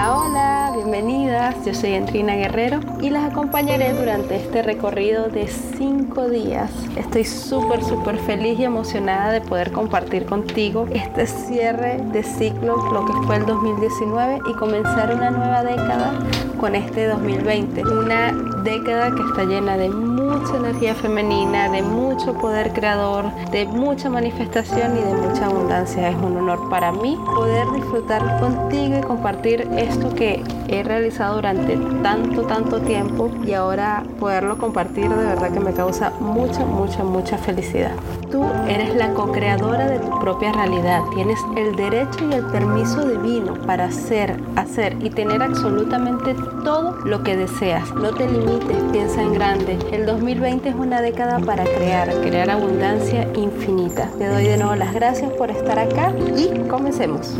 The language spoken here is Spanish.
Hola yo soy Entrina Guerrero y las acompañaré durante este recorrido de cinco días. Estoy súper, súper feliz y emocionada de poder compartir contigo este cierre de ciclo, lo que fue el 2019 y comenzar una nueva década con este 2020. Una década que está llena de mucha energía femenina, de mucho poder creador, de mucha manifestación y de mucha abundancia. Es un honor para mí poder disfrutar contigo y compartir esto que he realizado durante tanto, tanto tiempo y ahora poderlo compartir de verdad que me causa mucha, mucha, mucha felicidad. Tú eres la co-creadora de tu propia realidad. Tienes el derecho y el permiso divino para hacer, hacer y tener absolutamente todo lo que deseas. No te limites, piensa en grande. El 2020 es una década para crear, crear abundancia infinita. Te doy de nuevo las gracias por estar acá y comencemos.